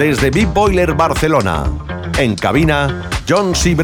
desde Big Boiler Barcelona. En cabina, John C.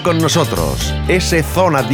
Con nosotros. szonadj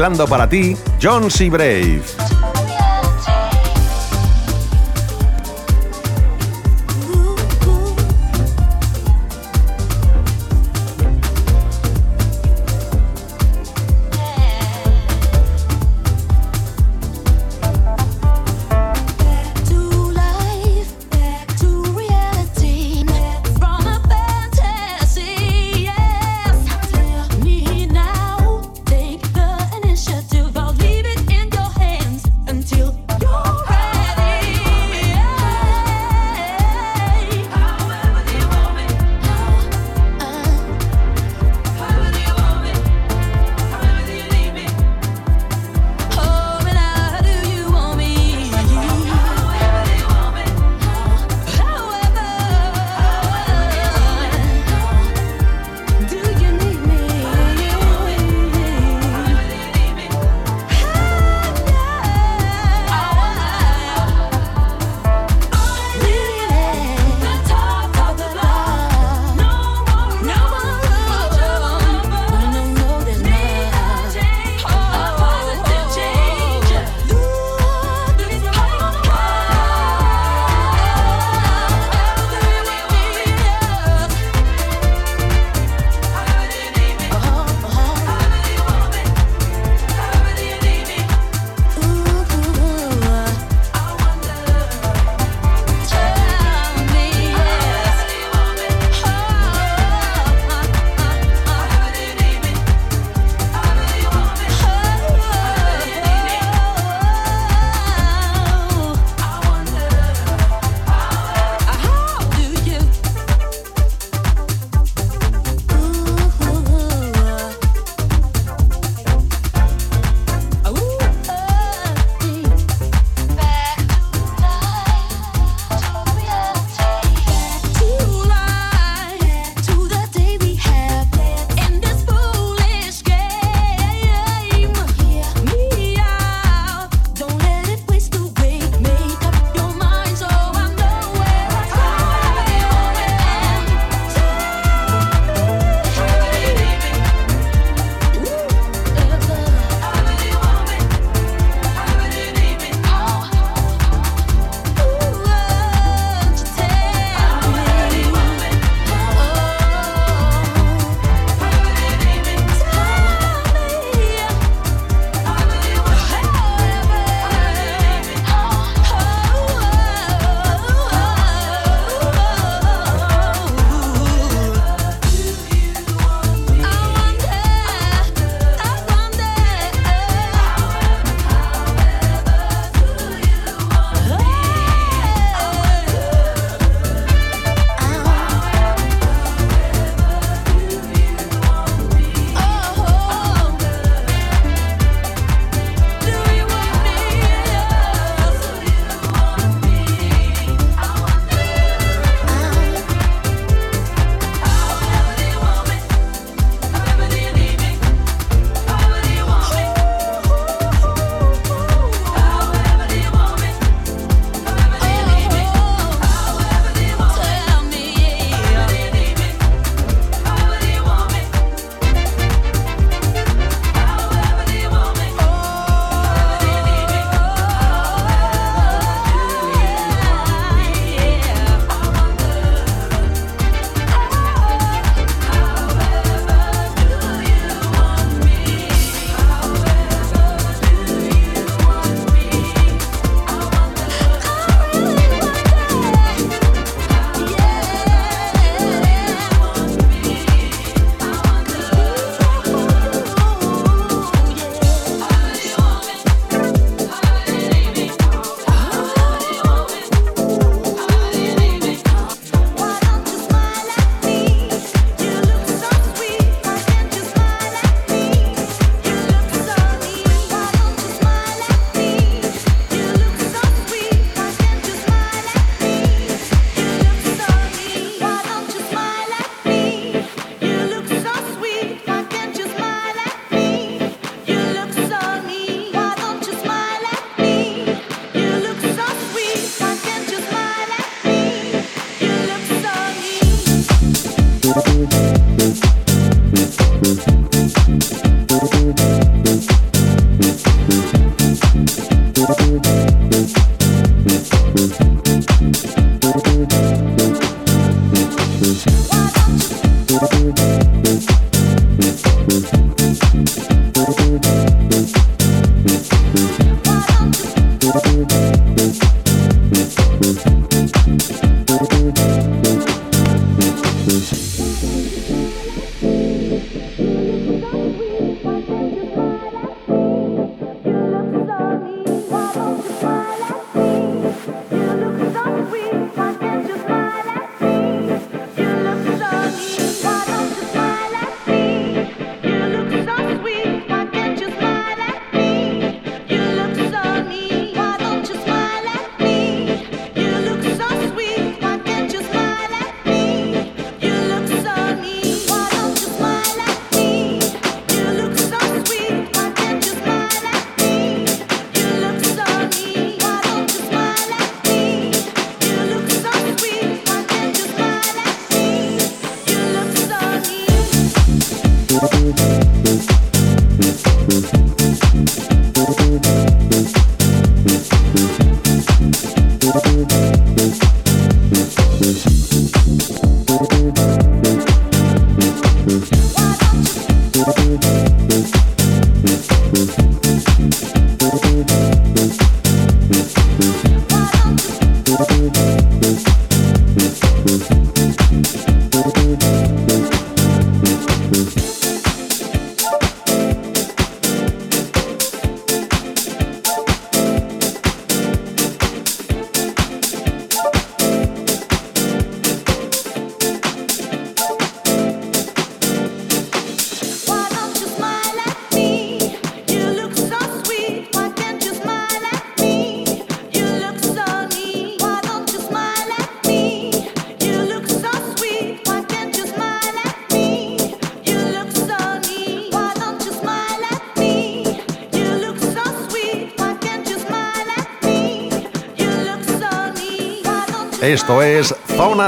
Mezclando para ti, John C. Brave.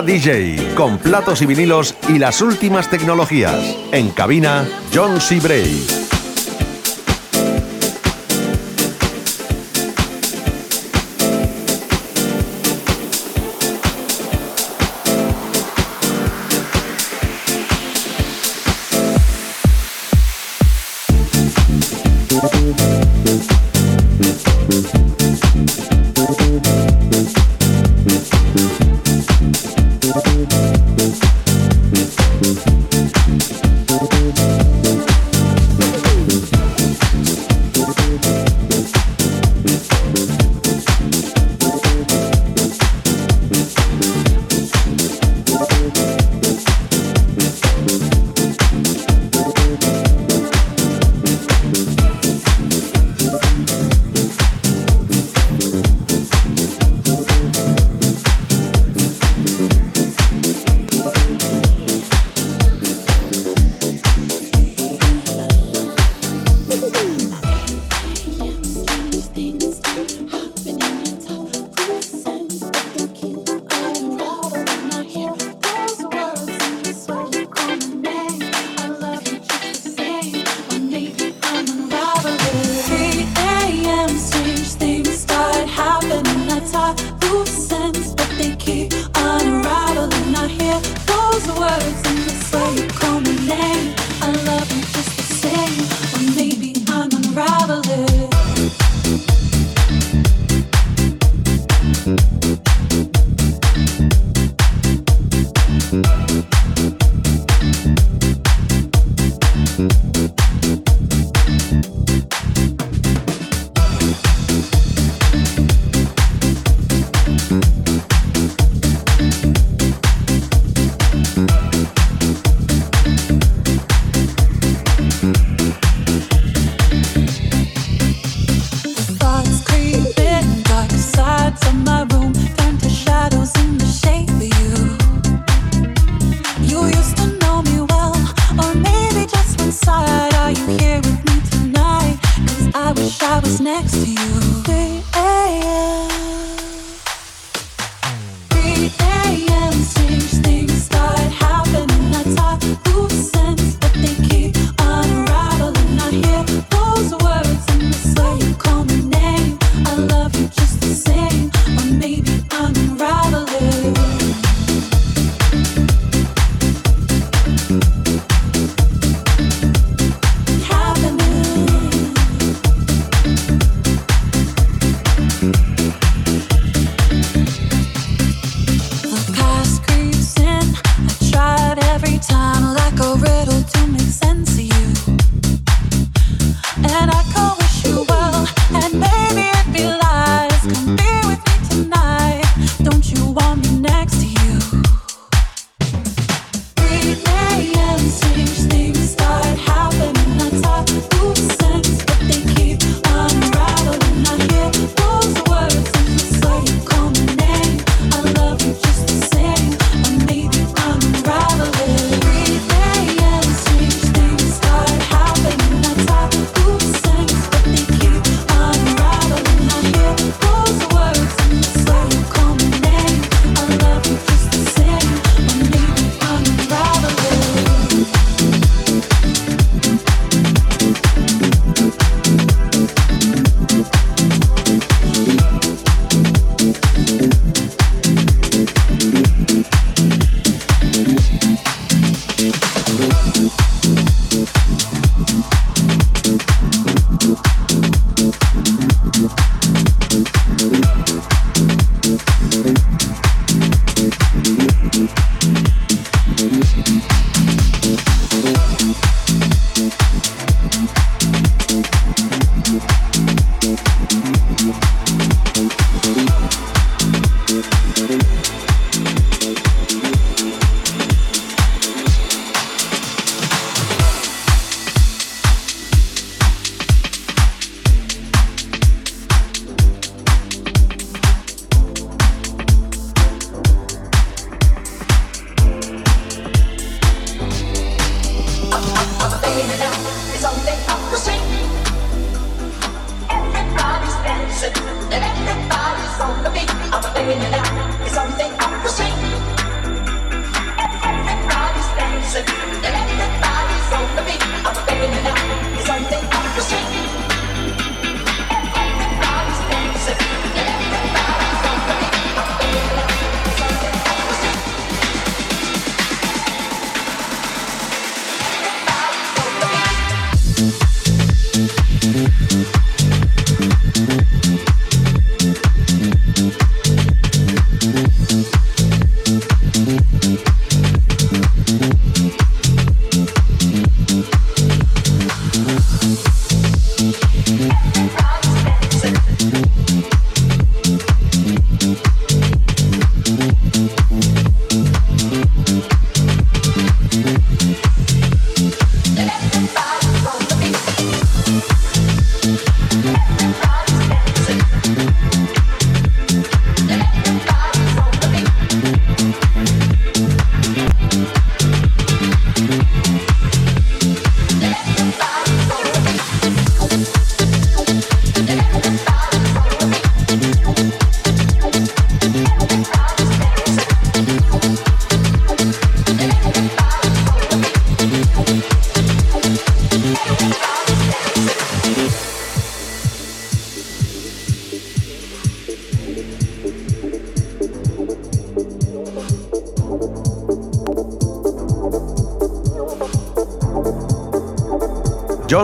DJ, con platos y vinilos y las últimas tecnologías. En cabina, John C. Bray.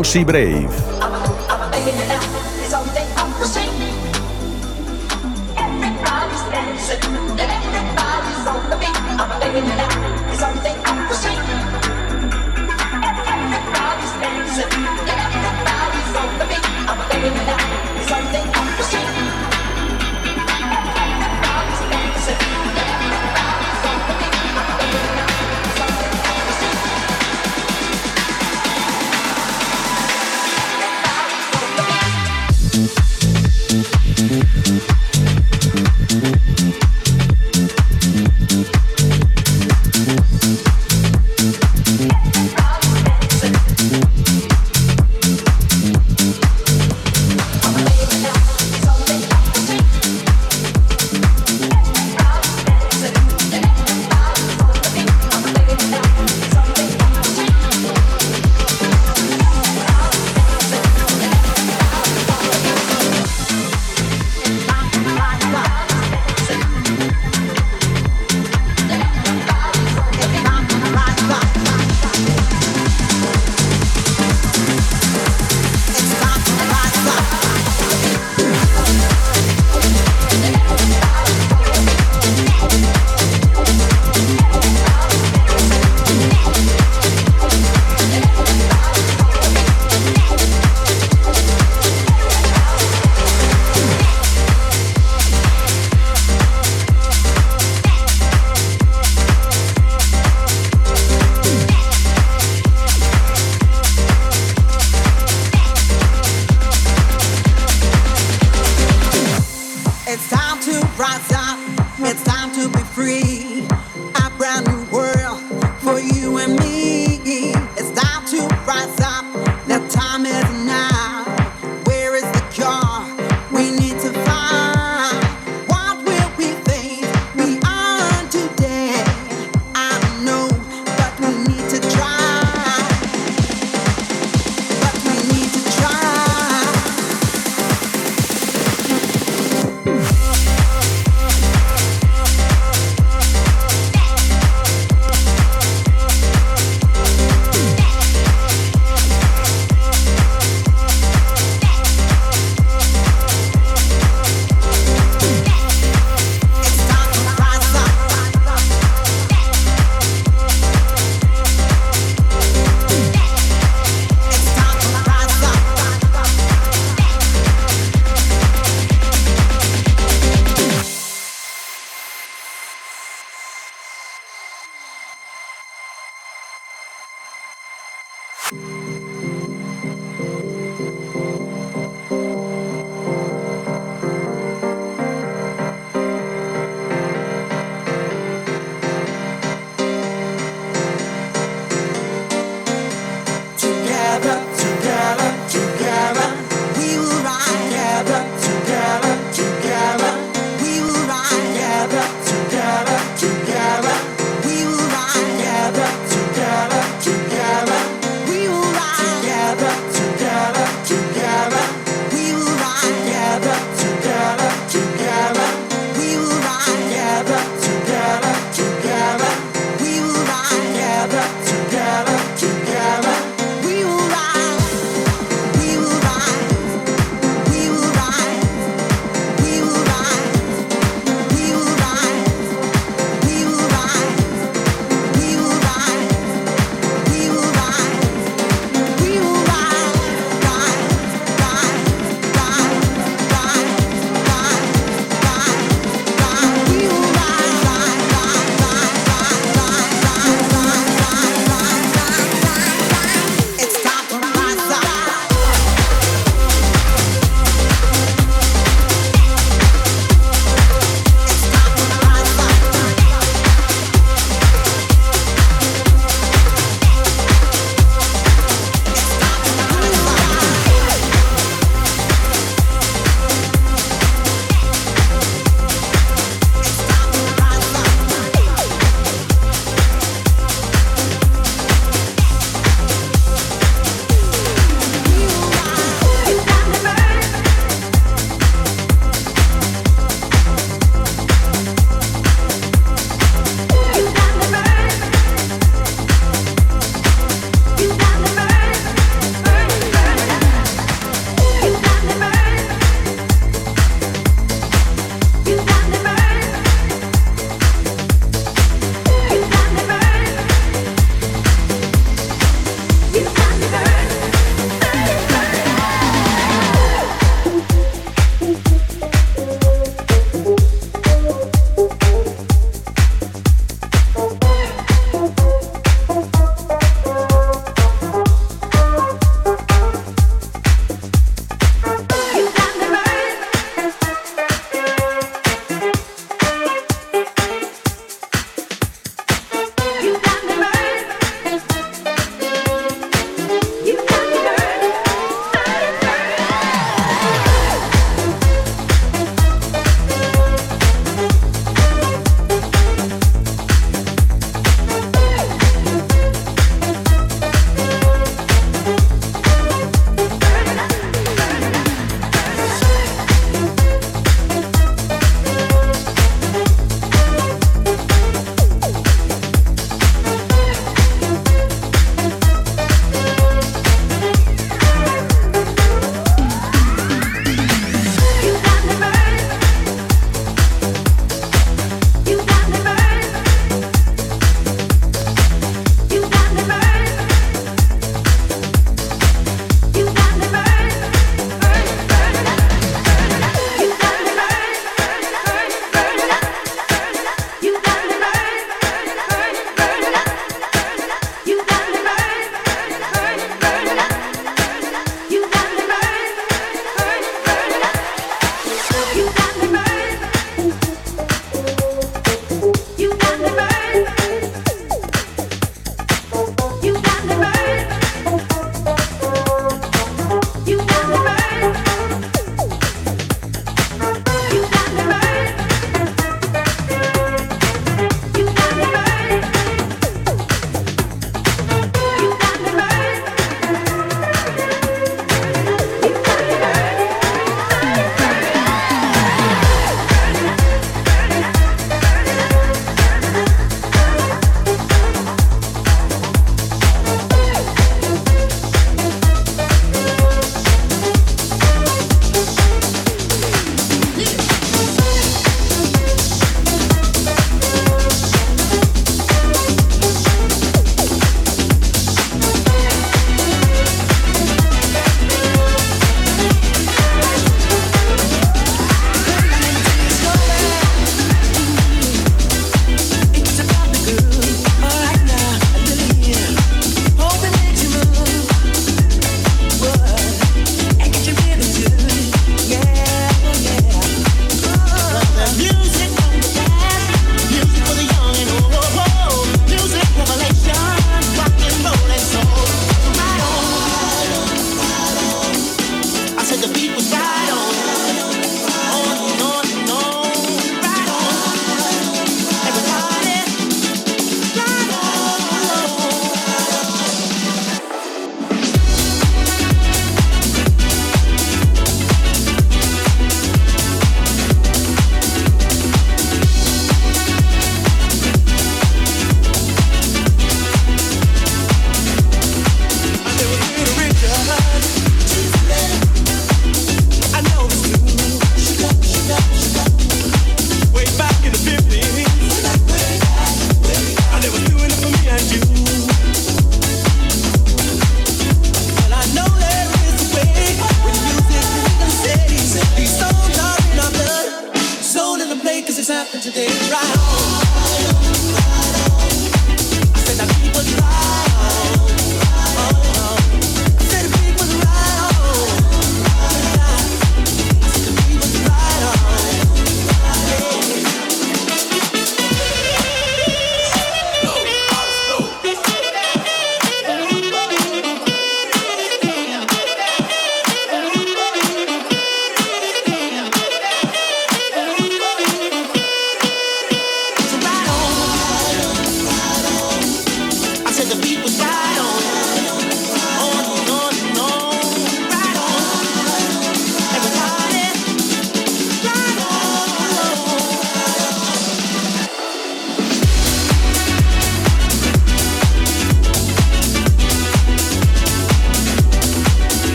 John C. Brave.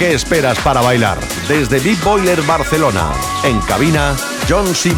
Qué esperas para bailar? Desde Big Boiler Barcelona. En cabina, John C.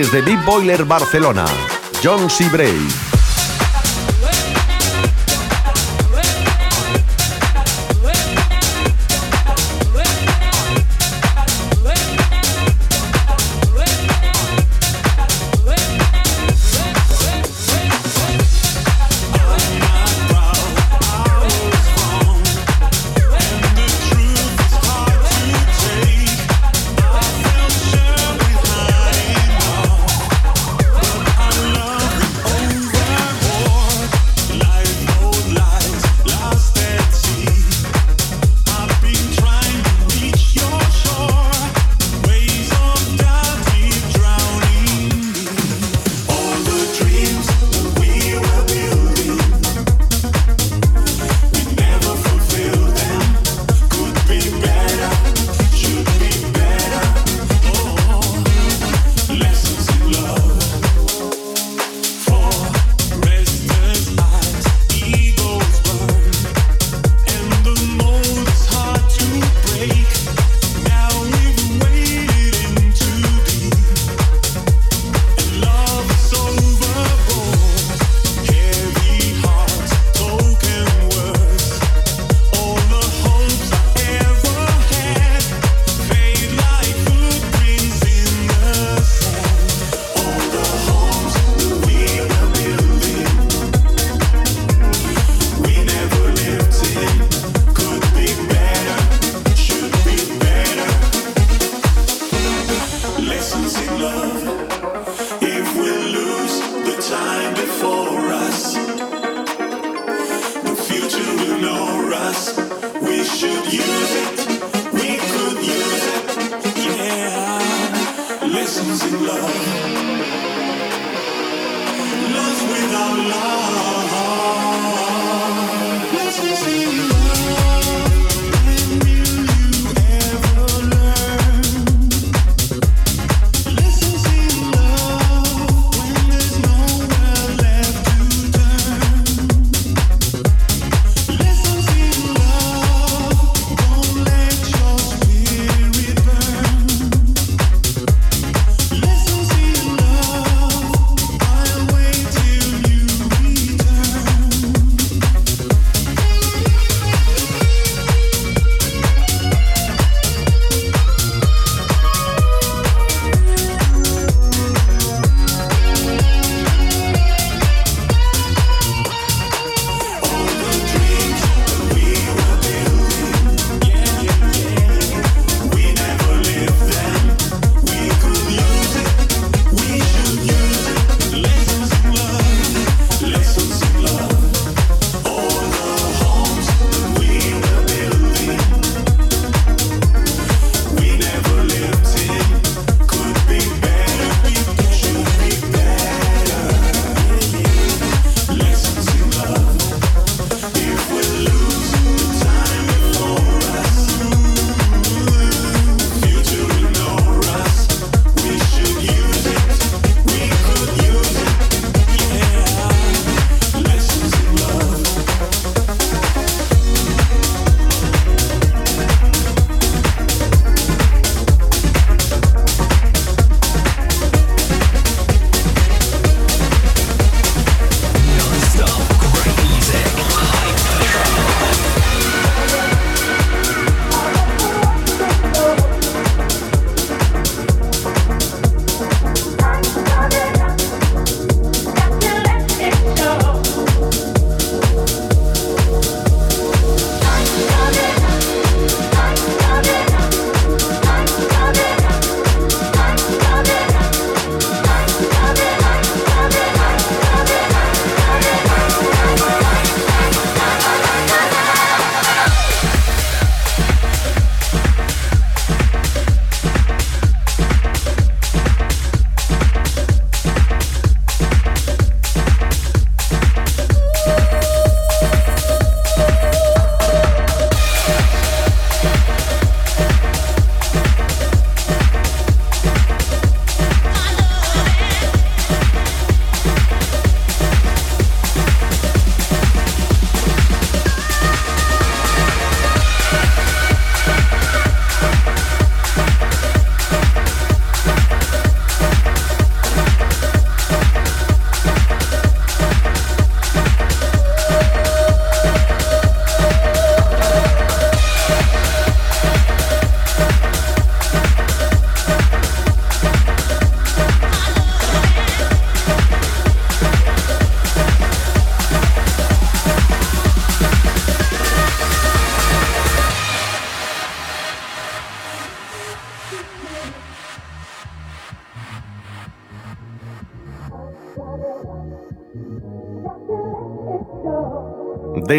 Desde Big Boiler Barcelona, John C. Bray.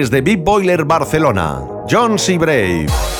Desde Big Boiler Barcelona, John C. Brave.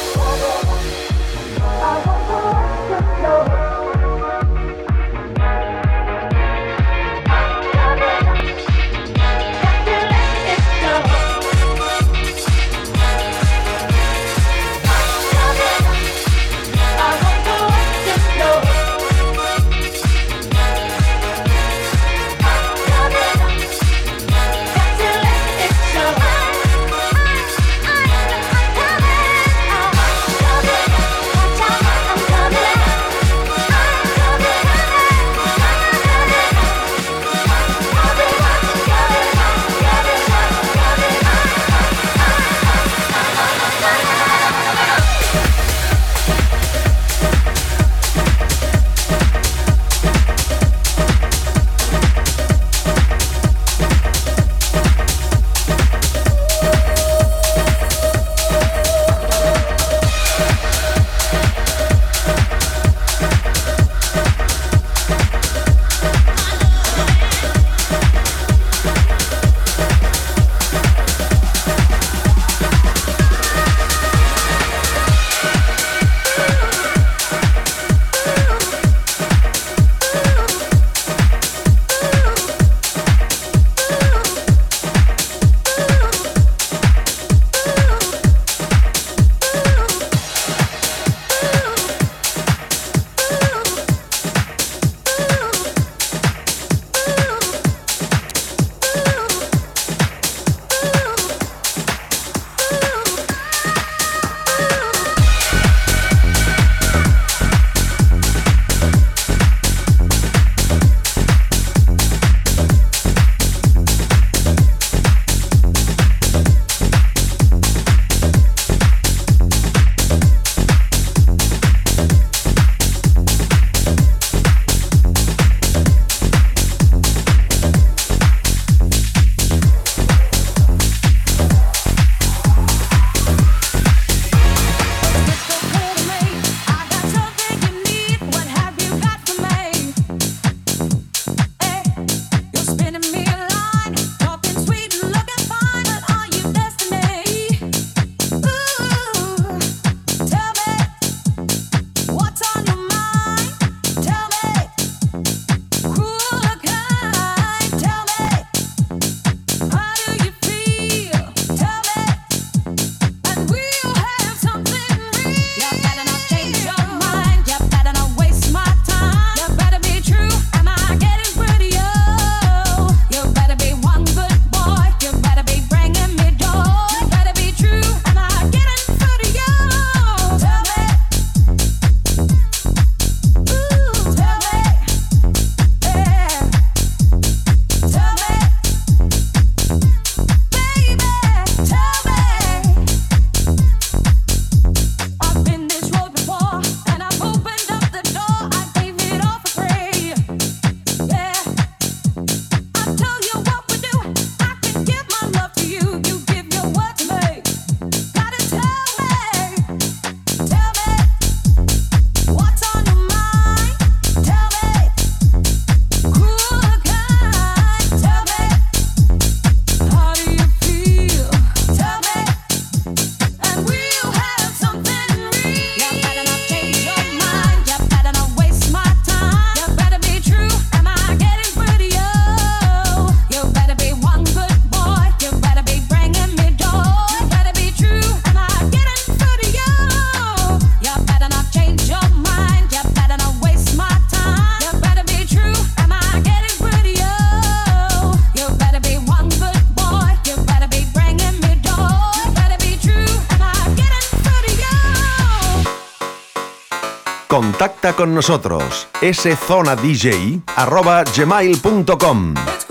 Nosotros. szonadj.gmail.com